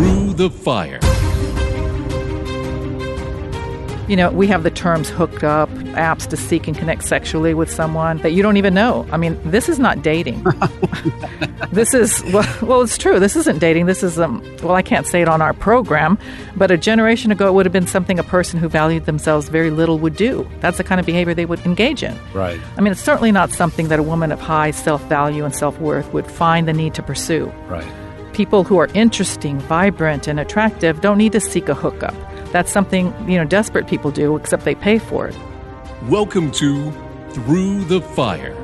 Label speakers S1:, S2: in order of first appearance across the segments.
S1: Through the Fire.
S2: You know, we have the terms hooked up, apps to seek and connect sexually with someone that you don't even know. I mean, this is not dating. this is, well, well, it's true. This isn't dating. This is, um, well, I can't say it on our program, but a generation ago, it would have been something a person who valued themselves very little would do. That's the kind of behavior they would engage in.
S3: Right.
S2: I mean, it's certainly not something that a woman of high self value and self worth would find the need to pursue.
S3: Right.
S2: People who are interesting, vibrant, and attractive don't need to seek a hookup. That's something, you know, desperate people do, except they pay for it.
S1: Welcome to Through the Fire,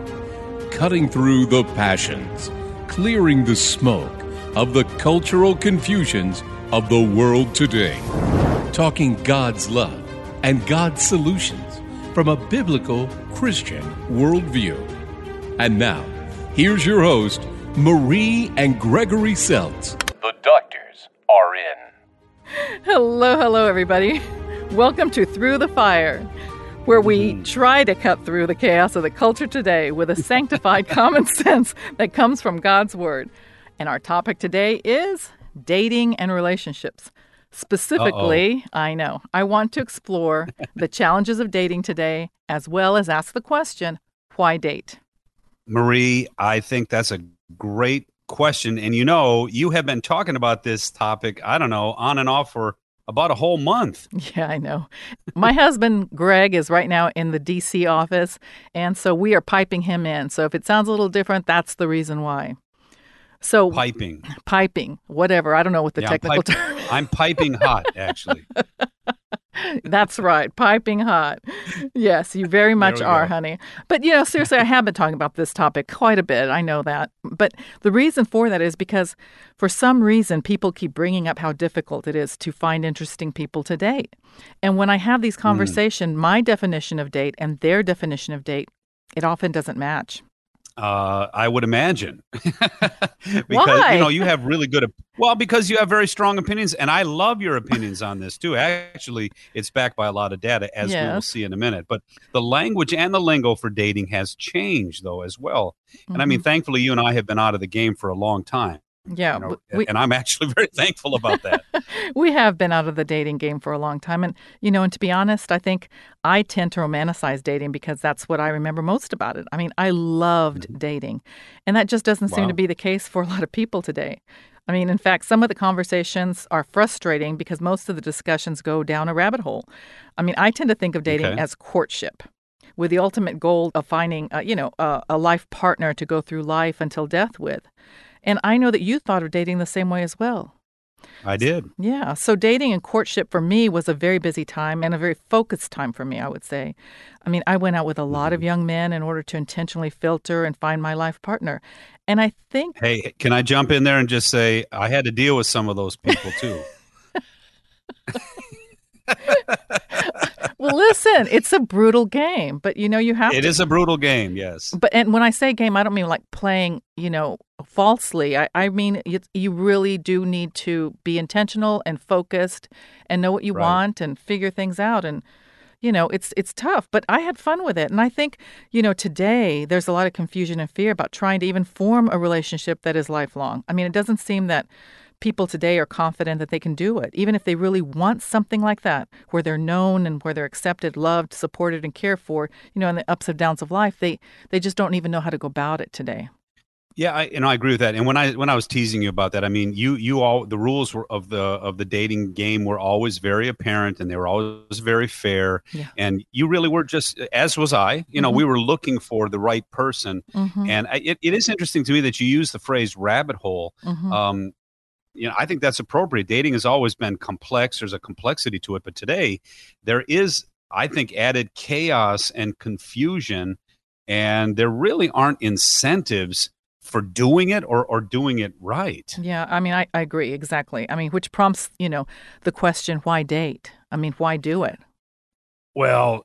S1: cutting through the passions, clearing the smoke of the cultural confusions of the world today, talking God's love and God's solutions from a biblical Christian worldview. And now, here's your host, Marie and Gregory Seltz. The doctors are in.
S2: Hello, hello, everybody. Welcome to Through the Fire, where we mm-hmm. try to cut through the chaos of the culture today with a sanctified common sense that comes from God's Word. And our topic today is dating and relationships. Specifically, I know, I want to explore the challenges of dating today as well as ask the question why date?
S3: Marie, I think that's a great question. And you know, you have been talking about this topic, I don't know, on and off for about a whole month.
S2: Yeah, I know. My husband, Greg, is right now in the DC office, and so we are piping him in. So if it sounds a little different, that's the reason why. So
S3: Piping.
S2: piping, whatever. I don't know what the
S3: Yeah, I'm
S2: technical
S3: pipe-
S2: term.
S3: I'm piping hot, actually.
S2: That's right, piping hot. Yes, you very much are,
S3: go.
S2: honey. But you know, seriously, I have been talking about this topic quite a bit. I know that. But the reason for that is because for some reason people keep bringing up how difficult it is to find interesting people to date. And when I have these mm. conversations, my definition of date and their definition of date, it often doesn't match.
S3: Uh, I would imagine. because
S2: Why?
S3: you know, you have really good op- well, because you have very strong opinions, and I love your opinions on this too. Actually, it's backed by a lot of data, as we will see in a minute. But the language and the lingo for dating has changed though as well. And I mean, thankfully you and I have been out of the game for a long time.
S2: Mm-hmm. Yeah,
S3: you know,
S2: we,
S3: and I'm actually very thankful about that.
S2: we have been out of the dating game for a long time. And, you know, and to be honest, I think I tend to romanticize dating because that's what I remember most about it. I mean, I loved dating. And that just doesn't seem to be the case for a lot of people today. I mean, in fact, some of the conversations are frustrating because most of the discussions go down a rabbit hole. I mean, I tend to think of dating
S3: Okay.
S2: as courtship. With the ultimate goal of finding, uh, you know, a, a life partner to go through life until death with. And I know that you thought of dating the same way as well.
S3: I did.
S2: Yeah. So dating and courtship for me was a very busy time and a very focused time for me, I would say. I mean, I went out with a lot of mm-hmm. young men in order to intentionally filter and find my life partner. And I think,
S3: Hey, can I jump in there and just say I had to deal with some of those people too?
S2: well, listen, it's a brutal game, but you know, you have
S3: it
S2: to.
S3: is a brutal game, yes.
S2: But and when I say game, I don't mean like playing, you know, falsely. I, I mean you, you really do need to be intentional and focused and know what you
S3: Right.
S2: want and figure things out. And you know, it's it's tough, but I had fun with it. And I think you know today there's a lot of confusion and fear about trying to even form a relationship that is lifelong. I mean, it doesn't seem that people today are confident that they can do it, even if they really want something like that, where they're known and where they're accepted, loved, supported, and cared for. You know, in the ups and downs of life, they they just don't even know how to go about it today.
S3: Yeah, I, and I agree with that. And when I when I was teasing you about that, I mean, you you all the rules were of the of the dating game were always very apparent, and they were always very fair.
S2: Yeah.
S3: And you really were just as was I. You know, we were looking for the right person.
S2: Mm-hmm.
S3: And I, it, it is interesting to me that you use the phrase rabbit hole.
S2: mm-hmm.
S3: Um, you know, I think that's appropriate. Dating has always been complex. There's a complexity to it, but today there is, I think, added chaos and confusion, and there really aren't incentives for doing it or, or doing it right.
S2: Yeah, I mean, I, I agree exactly. I mean, which prompts you know the question, why date? I mean, why do it?
S3: Well,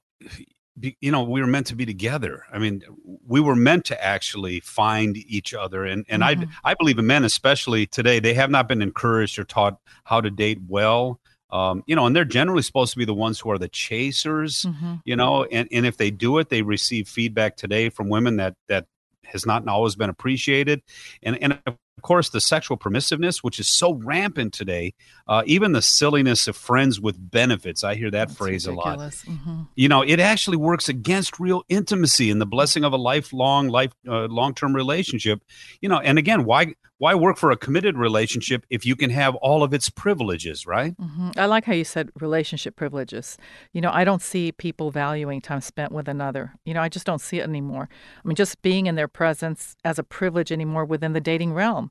S3: be, you know, we were meant to be together. I mean, we were meant to actually find each other, and and
S2: Mhm.
S3: I I believe in men, especially today, they have not been encouraged or taught how to date well. Um, you know, and they're generally supposed to be the ones who are the chasers.
S2: Mm-hmm.
S3: You know, and and if they do it, they receive feedback today from women that that has not always been appreciated, and and of course, the sexual permissiveness, which is so rampant today, uh, even the silliness of friends with benefits. I hear that
S2: That's
S3: phrase
S2: ridiculous.
S3: a lot.
S2: Mm-hmm.
S3: You know, it actually works against real intimacy and the blessing of a lifelong, life, uh, long-term relationship. You know, and again, why why work for a committed relationship if you can have all of its privileges, right?
S2: hmm I like how you said relationship privileges. You know, I don't see people valuing time spent with another. You know, I just don't see it anymore. I mean, just being in their presence as a privilege anymore within the dating realm.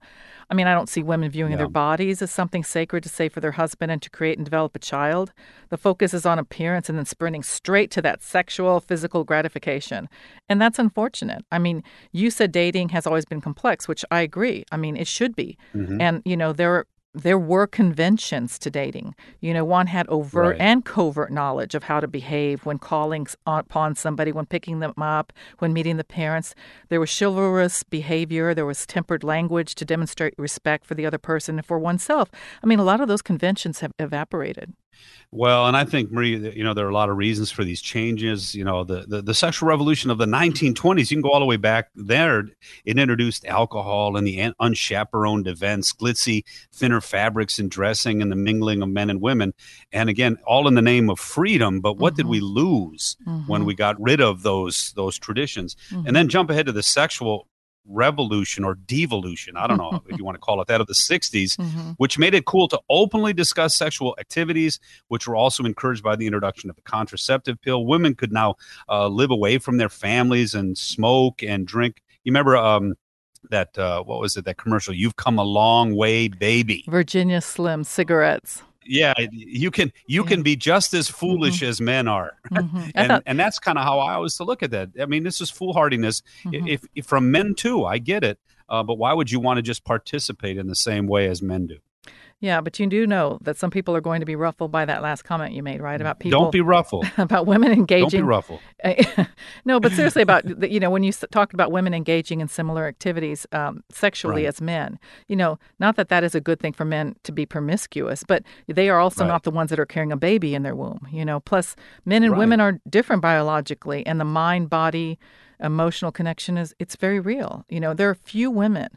S2: I mean, I don't see women viewing
S3: Yeah.
S2: their bodies as something sacred to say for their husband and to create and develop a child. The focus is on appearance and then sprinting straight to that sexual, physical gratification. And that's unfortunate. I mean, you said dating has always been complex, which I agree. I mean, it should be.
S3: Mhm.
S2: And, you know, there there were conventions to dating. You know, one had overt
S3: Right.
S2: and covert knowledge of how to behave when calling upon somebody, when picking them up, when meeting the parents. There was chivalrous behavior, there was tempered language to demonstrate respect for the other person and for oneself. I mean, a lot of those conventions have evaporated.
S3: Well, and I think Marie, you know, there are a lot of reasons for these changes. You know, the, the the sexual revolution of the 1920s. You can go all the way back there. It introduced alcohol and the unchaperoned events, glitzy, thinner fabrics and dressing, and the mingling of men and women. And again, all in the name of freedom. But what did we mm-hmm. lose when mm-hmm. we got rid of those those traditions? And mm-hmm. then jump ahead to the sexual revolution or devolution. I don't know if you want to call it that of the 60s
S2: Mhm.
S3: which made it cool to openly discuss sexual activities, which were also encouraged by the introduction of the contraceptive pill. Women could now uh, live away from their families and smoke and drink. You remember um, that, uh, what was it, that commercial? You've come a long way, baby.
S2: Virginia Slim cigarettes.
S3: Yeah, you can you can be just as foolish as men are,
S2: Mhm.
S3: And
S2: thought,
S3: and that's kind of how I always to look at that. I mean, this is foolhardiness.
S2: Mhm.
S3: If, if from men too, I get it, uh, but why would you want to just participate in the same way as men do?
S2: Yeah, but you do know that some people are going to be ruffled by that last comment you made, right? About people
S3: Don't be ruffled.
S2: about women engaging.
S3: Don't be ruffled.
S2: no, but seriously about the- you know when you s- talked about women engaging in similar activities um, sexually
S3: Right.
S2: as men, you know, not that that is a good thing for men to be promiscuous, but they are also
S3: Right.
S2: not the ones that are carrying a baby in their womb. You know, plus men and
S3: Right.
S2: women are different biologically, and the mind body emotional connection is it's very real. You know, there are few women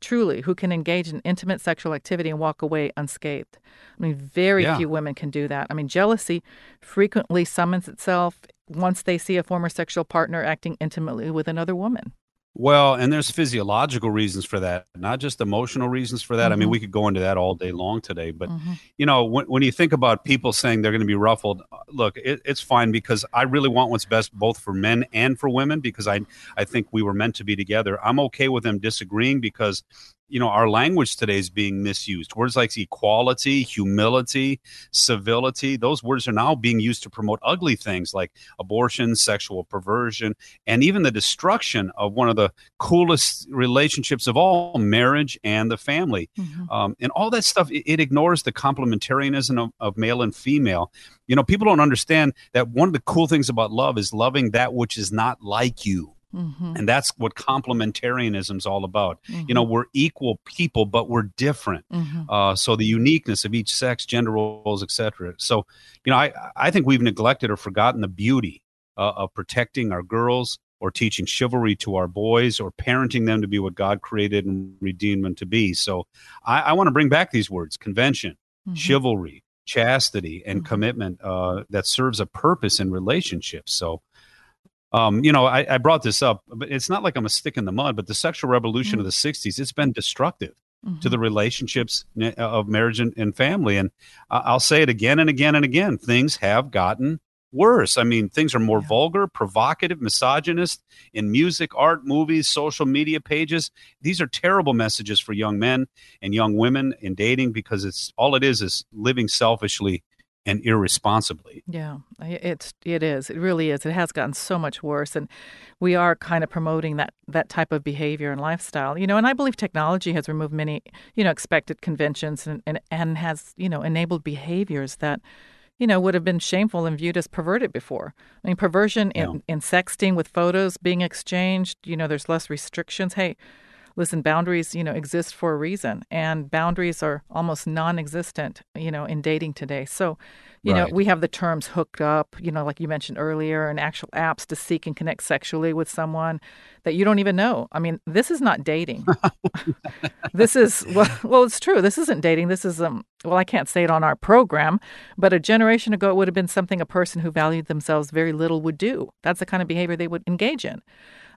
S2: truly who can engage in intimate sexual activity and walk away unscathed. I mean, very
S3: Yeah.
S2: few women can do that. I mean, jealousy frequently summons itself once they see a former sexual partner acting intimately with another woman.
S3: Well, and there's physiological reasons for that, not just emotional reasons for that. I mean,
S2: Mhm.
S3: we could go into that all day long today, but
S2: Mhm.
S3: you know, when, when you think about people saying they're going to be ruffled, uh, look, it, it's fine because I really want what's best both for men and for women because I I think we were meant to be together. I'm okay with them disagreeing because you know our language today is being misused. Words like equality, humility, civility, those words are now being used to promote ugly things like abortion, sexual perversion, and even the destruction of one of the coolest relationships of all, marriage and the family
S2: Mhm.
S3: um, and all that stuff it, it ignores the complementarianism of, of male and female you know people don't understand that one of the cool things about love is loving that which is not like you
S2: Mhm.
S3: and that's what complementarianism is all about you know we're equal people but we're different
S2: Mhm.
S3: uh, so the uniqueness of each sex gender roles etc so you know i i think we've neglected or forgotten the beauty uh, of protecting our girls or teaching chivalry to our boys or parenting them to be what god created and redeemed them to be so i, I want to bring back these words convention
S2: Mhm.
S3: chivalry chastity and
S2: Mhm.
S3: commitment uh, that serves a purpose in relationships so um, you know I, I brought this up but it's not like i'm a stick in the mud but the sexual revolution of the 60s it's been destructive to
S2: Mhm.
S3: the relationships of marriage and, and family. And I'll say it again and again and again. Things have gotten worse. I mean, things are more
S2: Yeah.
S3: vulgar, provocative, misogynist in music, art, movies, social media pages. These are terrible messages for young men and young women in dating because it's all it is is living selfishly and irresponsibly.
S2: Yeah, it's it is. It really is. It has gotten so much worse, and we are kind of promoting that that type of behavior and lifestyle. You know, and I believe technology has removed many you know expected conventions and and, and has you know enabled behaviors that you know would have been shameful and viewed as perverted before. I mean, perversion in,
S3: Yeah.
S2: in sexting with photos being exchanged. You know, there's less restrictions. Hey. Listen, boundaries, you know, exist for a reason, and boundaries are almost non-existent, you know, in dating today. So, you right. know, we have the terms hooked up, you know, like you mentioned earlier, and actual apps to seek and connect sexually with someone that you don't even know. I mean, this is not dating. this is well, well, it's true. This isn't dating. This is um. Well, I can't say it on our program, but a generation ago, it would have been something a person who valued themselves very little would do. That's the kind of behavior they would engage in.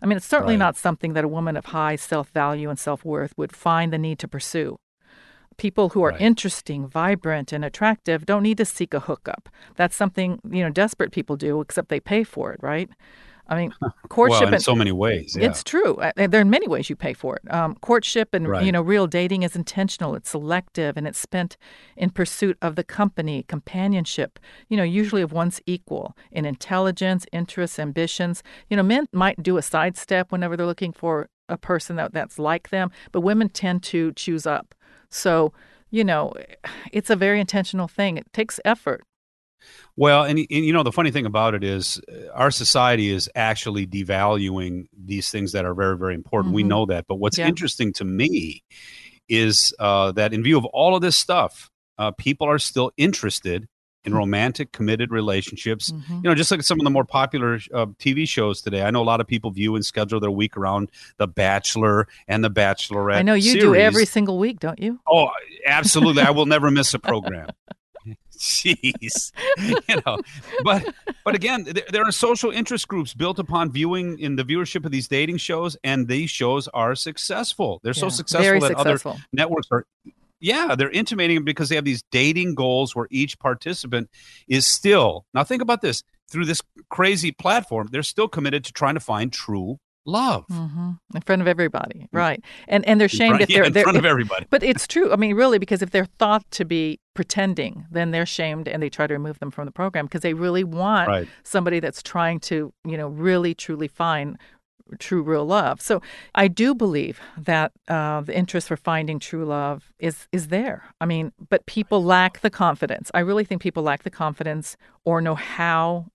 S2: I mean, it's certainly right. not something that a woman of high self value and self worth would find the need to pursue. People who are right. interesting, vibrant, and attractive don't need to seek a hookup. That's something, you know, desperate people do, except they pay for it, right? I mean, courtship
S3: well, in so many ways. Yeah.
S2: It's true. There are many ways you pay for it. Um, courtship and right. you know real dating is intentional. It's selective and it's spent in pursuit of the company, companionship. You know, usually of one's equal in intelligence, interests, ambitions. You know, men might do a sidestep whenever they're looking for a person that that's like them, but women tend to choose up. So you know, it's a very intentional thing. It takes effort.
S3: Well, and, and, you know the funny thing about it is uh, our society is actually devaluing these things that are very very important. Mm-hmm. We know that, but what's yeah. interesting to me is uh, that in view of all of this stuff, uh, people are still interested in mm-hmm. romantic committed relationships mm-hmm. you know just like some of the more popular uh, tv shows today i know a lot of people view and schedule their week around the bachelor and the bachelorette i
S2: know you
S3: series.
S2: do every single week don't you
S3: oh absolutely i will never miss a program Jeez, you know, but but again, there, there, are social interest groups built upon viewing in the viewership of these dating shows, and these shows are successful. They're yeah, so successful that successful. other networks are. Yeah, they're intimating them because they have these dating goals where each participant is still now. Think about this through this crazy platform. They're still committed to trying to find true love.
S2: Mm-hmm. in front of everybody right. And and they're shamed
S3: front,
S2: if they're,
S3: yeah, in
S2: they're
S3: front of everybody.
S2: But it's true. I mean really because if they're thought to be pretending then they're shamed and they try to remove them from the program because they really want right. somebody that's trying to you know really truly find true real love. So i do believe that uh, the interest for finding true love is is there. I mean but people lack the confidence. I really think people lack the confidence or know how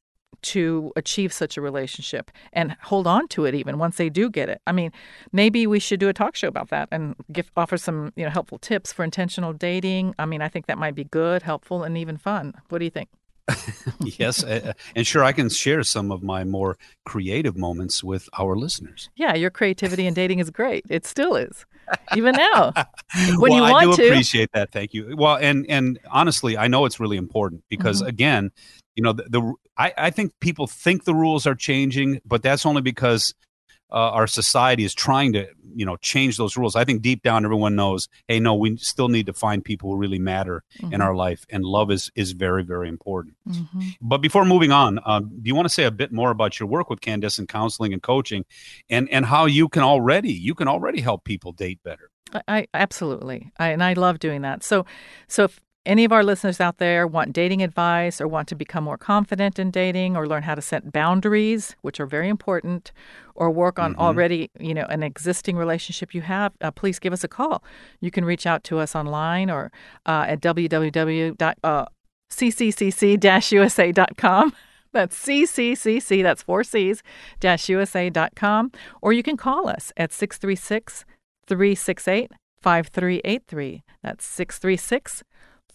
S2: to achieve such a relationship and hold on to it even once they do get it. I mean, maybe we should do a talk show about that and give offer some, you know, helpful tips for intentional dating. I mean, I think that might be good, helpful and even fun. What do you think?
S3: yes, uh, and sure, I can share some of my more creative moments with our listeners.
S2: Yeah, your creativity in dating is great. It still is, even now. when
S3: well,
S2: you want to,
S3: I do
S2: to.
S3: appreciate that. Thank you. Well, and and honestly, I know it's really important because mm-hmm. again, you know, the, the I, I think people think the rules are changing, but that's only because uh, our society is trying to you know change those rules i think deep down everyone knows hey no we still need to find people who really matter mm-hmm. in our life and love is is very very important mm-hmm. but before moving on uh, do you want to say a bit more about your work with candace and counseling and coaching and and how you can already you can already help people date better
S2: I absolutely, I, and I love doing that. So, so if any of our listeners out there want dating advice or want to become more confident in dating or learn how to set boundaries, which are very important, or work on mm-hmm. already, you know, an existing relationship you have, uh, please give us a call. You can reach out to us online or uh, at www.cccc-usa.com. That's CCCC, that's four C's, dash USA.com. Or you can call us at 636 368 5383. That's 636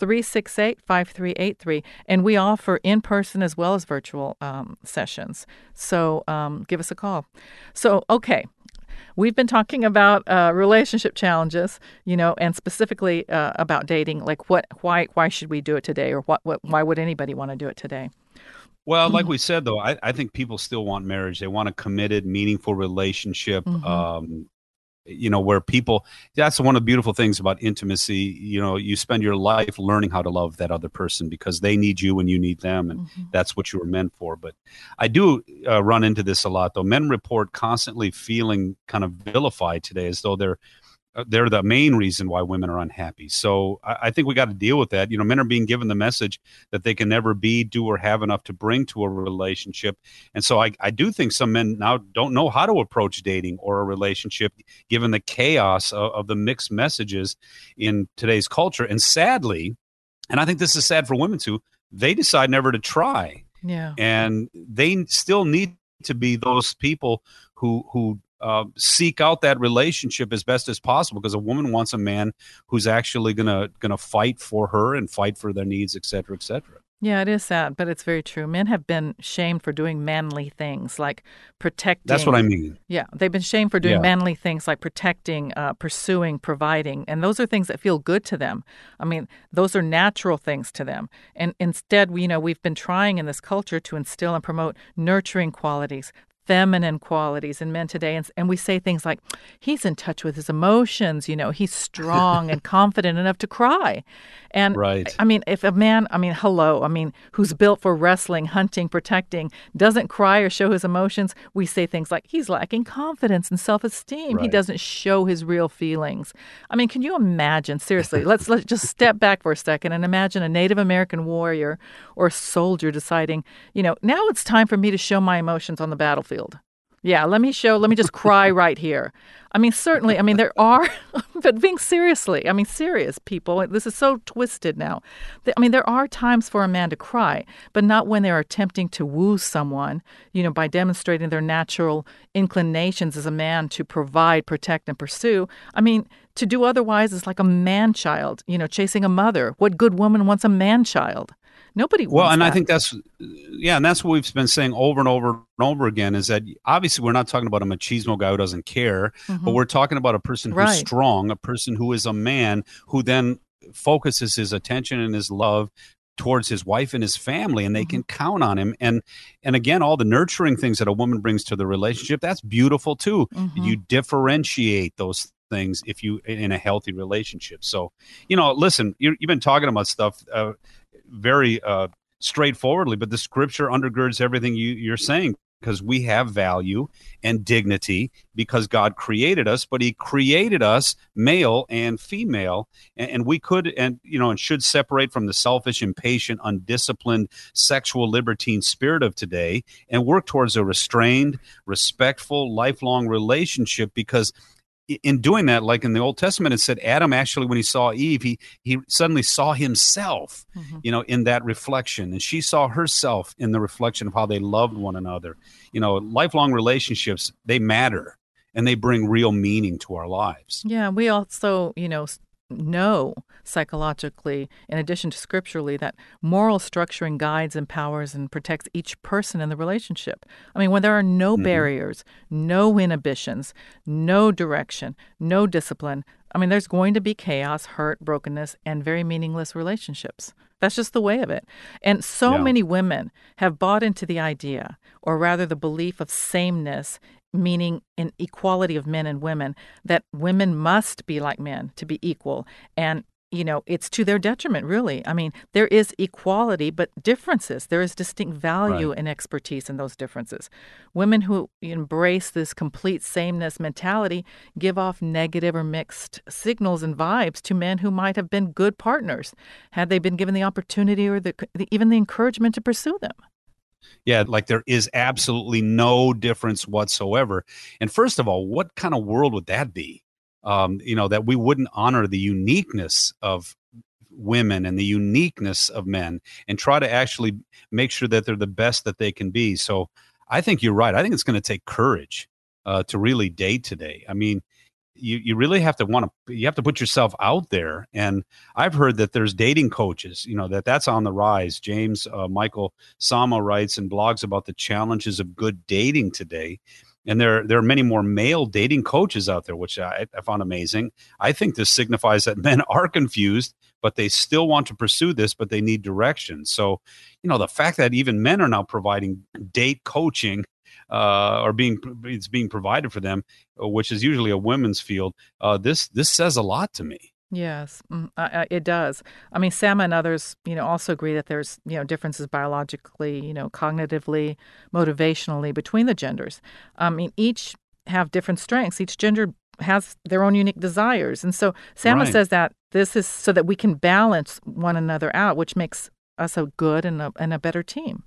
S2: 368 5383. And we offer in person as well as virtual um, sessions. So um, give us a call. So, okay. We've been talking about uh, relationship challenges, you know, and specifically uh, about dating. Like, what, why, why should we do it today, or what, what, why would anybody want to do it today?
S3: Well, like we said, though, I, I think people still want marriage. They want a committed, meaningful relationship. Mm-hmm. Um, you know where people that's one of the beautiful things about intimacy you know you spend your life learning how to love that other person because they need you and you need them and mm-hmm. that's what you were meant for but i do uh, run into this a lot though men report constantly feeling kind of vilified today as though they're Uh, they're the main reason why women are unhappy. So I, I think we got to deal with that. You know, men are being given the message that they can never be, do, or have enough to bring to a relationship. And so I, I do think some men now don't know how to approach dating or a relationship given the chaos of, of the mixed messages in today's culture. And sadly, and I think this is sad for women too, they decide never to try.
S2: Yeah.
S3: And they still need to be those people who who uh, seek out that relationship as best as possible because a woman wants a man who's actually gonna gonna fight for her and fight for their needs, et cetera, et cetera.
S2: Yeah, it is sad, but it's very true. Men have been shamed for doing manly things like protecting.
S3: That's what I mean.
S2: Yeah, they've been shamed for doing
S3: Yeah.
S2: manly things like protecting, uh, pursuing, providing, and those are things that feel good to them. I mean, those are natural things to them. And instead, you know, we've been trying in this culture to instill and promote nurturing qualities. Feminine qualities in men today, and, and we say things like, "He's in touch with his emotions," you know, "He's strong and confident enough to cry," and
S3: Right.
S2: I mean, if a man, I mean, hello, I mean, who's built for wrestling, hunting, protecting, doesn't cry or show his emotions, we say things like he's lacking confidence and self-esteem. He doesn't show his real feelings. I mean, can you imagine? Seriously, let's let's just step back for a second and imagine a Native American warrior or soldier deciding, you know, now it's time for me to show my emotions on the battlefield. Yeah, let me show, let me just cry right here. I mean, certainly, I mean, there are, but being seriously, I mean, serious people, this is so twisted now. I mean, there are times for a man to cry, but not when they're attempting to woo someone, you know, by demonstrating their natural inclinations as a man to provide, protect, and pursue. I mean, to do otherwise is like a man child, you know, chasing a mother. What good woman wants a man child? Nobody
S3: Well, and I think that's yeah, and that's what we've been saying over and over and over again is that obviously we're not talking about a machismo guy who doesn't care, but we're talking about a person who's
S2: Mm-hmm. Right.
S3: strong, a person who is a man who then focuses his attention and his love towards his wife and his family and they
S2: Mm-hmm.
S3: can count on him and and again all the nurturing things that a woman brings to the relationship that's beautiful too
S2: Mhm.
S3: you differentiate those things if you in a healthy relationship so you know listen you you've been talking about stuff uh, very uh, straightforwardly, but the scripture undergirds everything you, you're saying because we have value and dignity because God created us, but He created us male and female, and, and we could and you know and should separate from the selfish, impatient, undisciplined, sexual libertine spirit of today and work towards a restrained, respectful, lifelong relationship because in doing that, like in the Old Testament, it said Adam actually, when he saw Eve, he he suddenly saw himself,
S2: Mhm.
S3: you know, in that reflection, and she saw herself in the reflection of how they loved one another. You know, lifelong relationships they matter, and they bring real meaning to our lives.
S2: Yeah, we also, you know, know psychologically, in addition to scripturally, that moral structuring guides, empowers, and protects each person in the relationship. I mean, when there are no mm-hmm. barriers, no inhibitions, no direction, no discipline, I mean, there's going to be chaos, hurt, brokenness, and very meaningless relationships. That's just the way of it. And so
S3: Yeah.
S2: many women have bought into the idea, or rather the belief of sameness, meaning an equality of men and women, that women must be like men to be equal. And you know, it's to their detriment, really. I mean, there is equality, but differences. There is distinct value
S3: Right.
S2: and expertise in those differences. Women who embrace this complete sameness mentality give off negative or mixed signals and vibes to men who might have been good partners had they been given the opportunity or the, the even the encouragement to pursue them.
S3: Yeah, like there is absolutely no difference whatsoever. And first of all, what kind of world would that be? Um, you know, that we wouldn't honor the uniqueness of women and the uniqueness of men and try to actually make sure that they're the best that they can be. So I think you're right. I think it's going to take courage uh, to really date today. I mean, you, you really have to want to you have to put yourself out there. And i've heard that there's dating coaches you know that that's on the rise. James uh, michael sama writes and blogs about the challenges of good dating today. And there there are many more male dating coaches out there which i, I found amazing. I think this signifies that men are confused but they still want to pursue this but they need direction. So you know the fact that even men are now providing date coaching uh, or being it's being provided for them, uh, which is usually a women's field. Uh, this this says a lot to me.
S2: Yes, mm, it does. I mean, Sam and others, you know, also agree that there's, you know, differences biologically, you know, cognitively, motivationally between the genders. I mean, each have different strengths. Each gender has their own unique desires, and so Sama
S3: Right.
S2: says that this is so that we can balance one another out, which makes us a good and a, and a better team.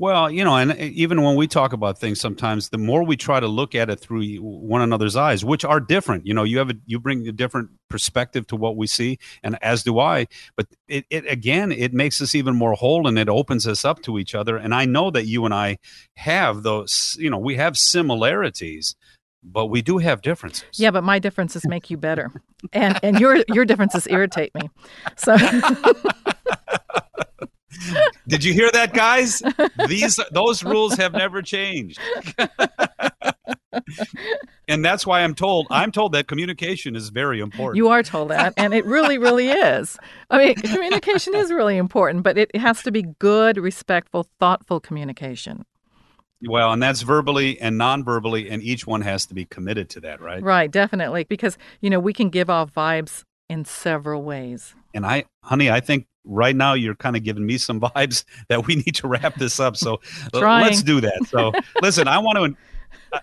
S3: Well, you know, and uh, even when we talk about things, sometimes the more we try to look at it through one another's eyes, which are different. You know, you have a, you bring a different perspective to what we see, and as do I. But it, it again, it makes us even more whole, and it opens us up to each other. And I know that you and I have those. You know, we have similarities. but we do have differences.
S2: Yeah, but my differences make you better, and and your your differences irritate me. So.
S3: Did you hear that, guys? These those rules have never changed. and that's why I'm told I'm told that communication is very important.
S2: You are told that, and it really, really is. I mean, communication is really important, but it has to be good, respectful, thoughtful communication.
S3: Well, and that's verbally and non-verbally, and each one has to be committed to that, right?
S2: Right, definitely, because you know we can give off vibes in several ways.
S3: And I, honey, I think right now you're kind of giving me some vibes that we need to wrap this up. So let's do that. So listen, I want to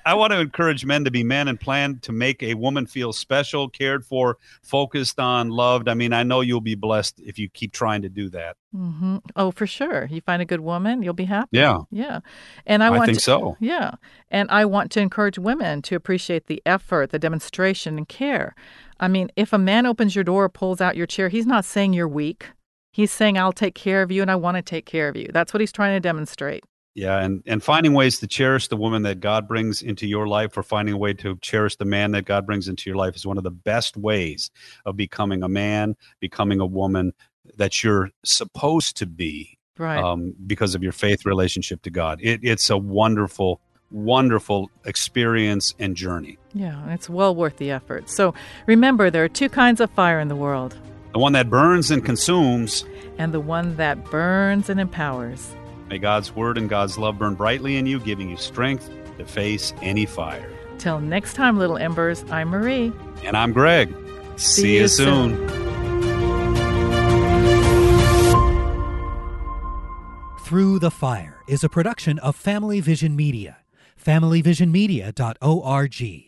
S3: I want to encourage men to be men and plan to make a woman feel special, cared for, focused on, loved. I mean, I know you'll be blessed if you keep trying to do that.
S2: Mm-hmm. Oh, for sure. You find a good woman, you'll be happy.
S3: Yeah,
S2: yeah. And I, want
S3: think
S2: to,
S3: so.
S2: Yeah, and I want to encourage women to appreciate the effort, the demonstration, and care. I mean, if a man opens your door, pulls out your chair, he's not saying you're weak. He's saying, I'll take care of you and I want to take care of you. That's what he's trying to demonstrate.
S3: Yeah, and, and finding ways to cherish the woman that God brings into your life or finding a way to cherish the man that God brings into your life is one of the best ways of becoming a man, becoming a woman that you're supposed to be.
S2: Right. Um,
S3: because of your faith relationship to God. It, it's a wonderful, wonderful experience and journey.
S2: Yeah, it's well worth the effort. So remember, there are two kinds of fire in the world
S3: the one that burns and consumes,
S2: and the one that burns and empowers.
S3: May God's word and God's love burn brightly in you, giving you strength to face any fire.
S2: Till next time, little embers, I'm Marie.
S3: And I'm Greg. See, See you soon. soon.
S4: Through the Fire is a production of Family Vision Media. FamilyVisionMedia.org.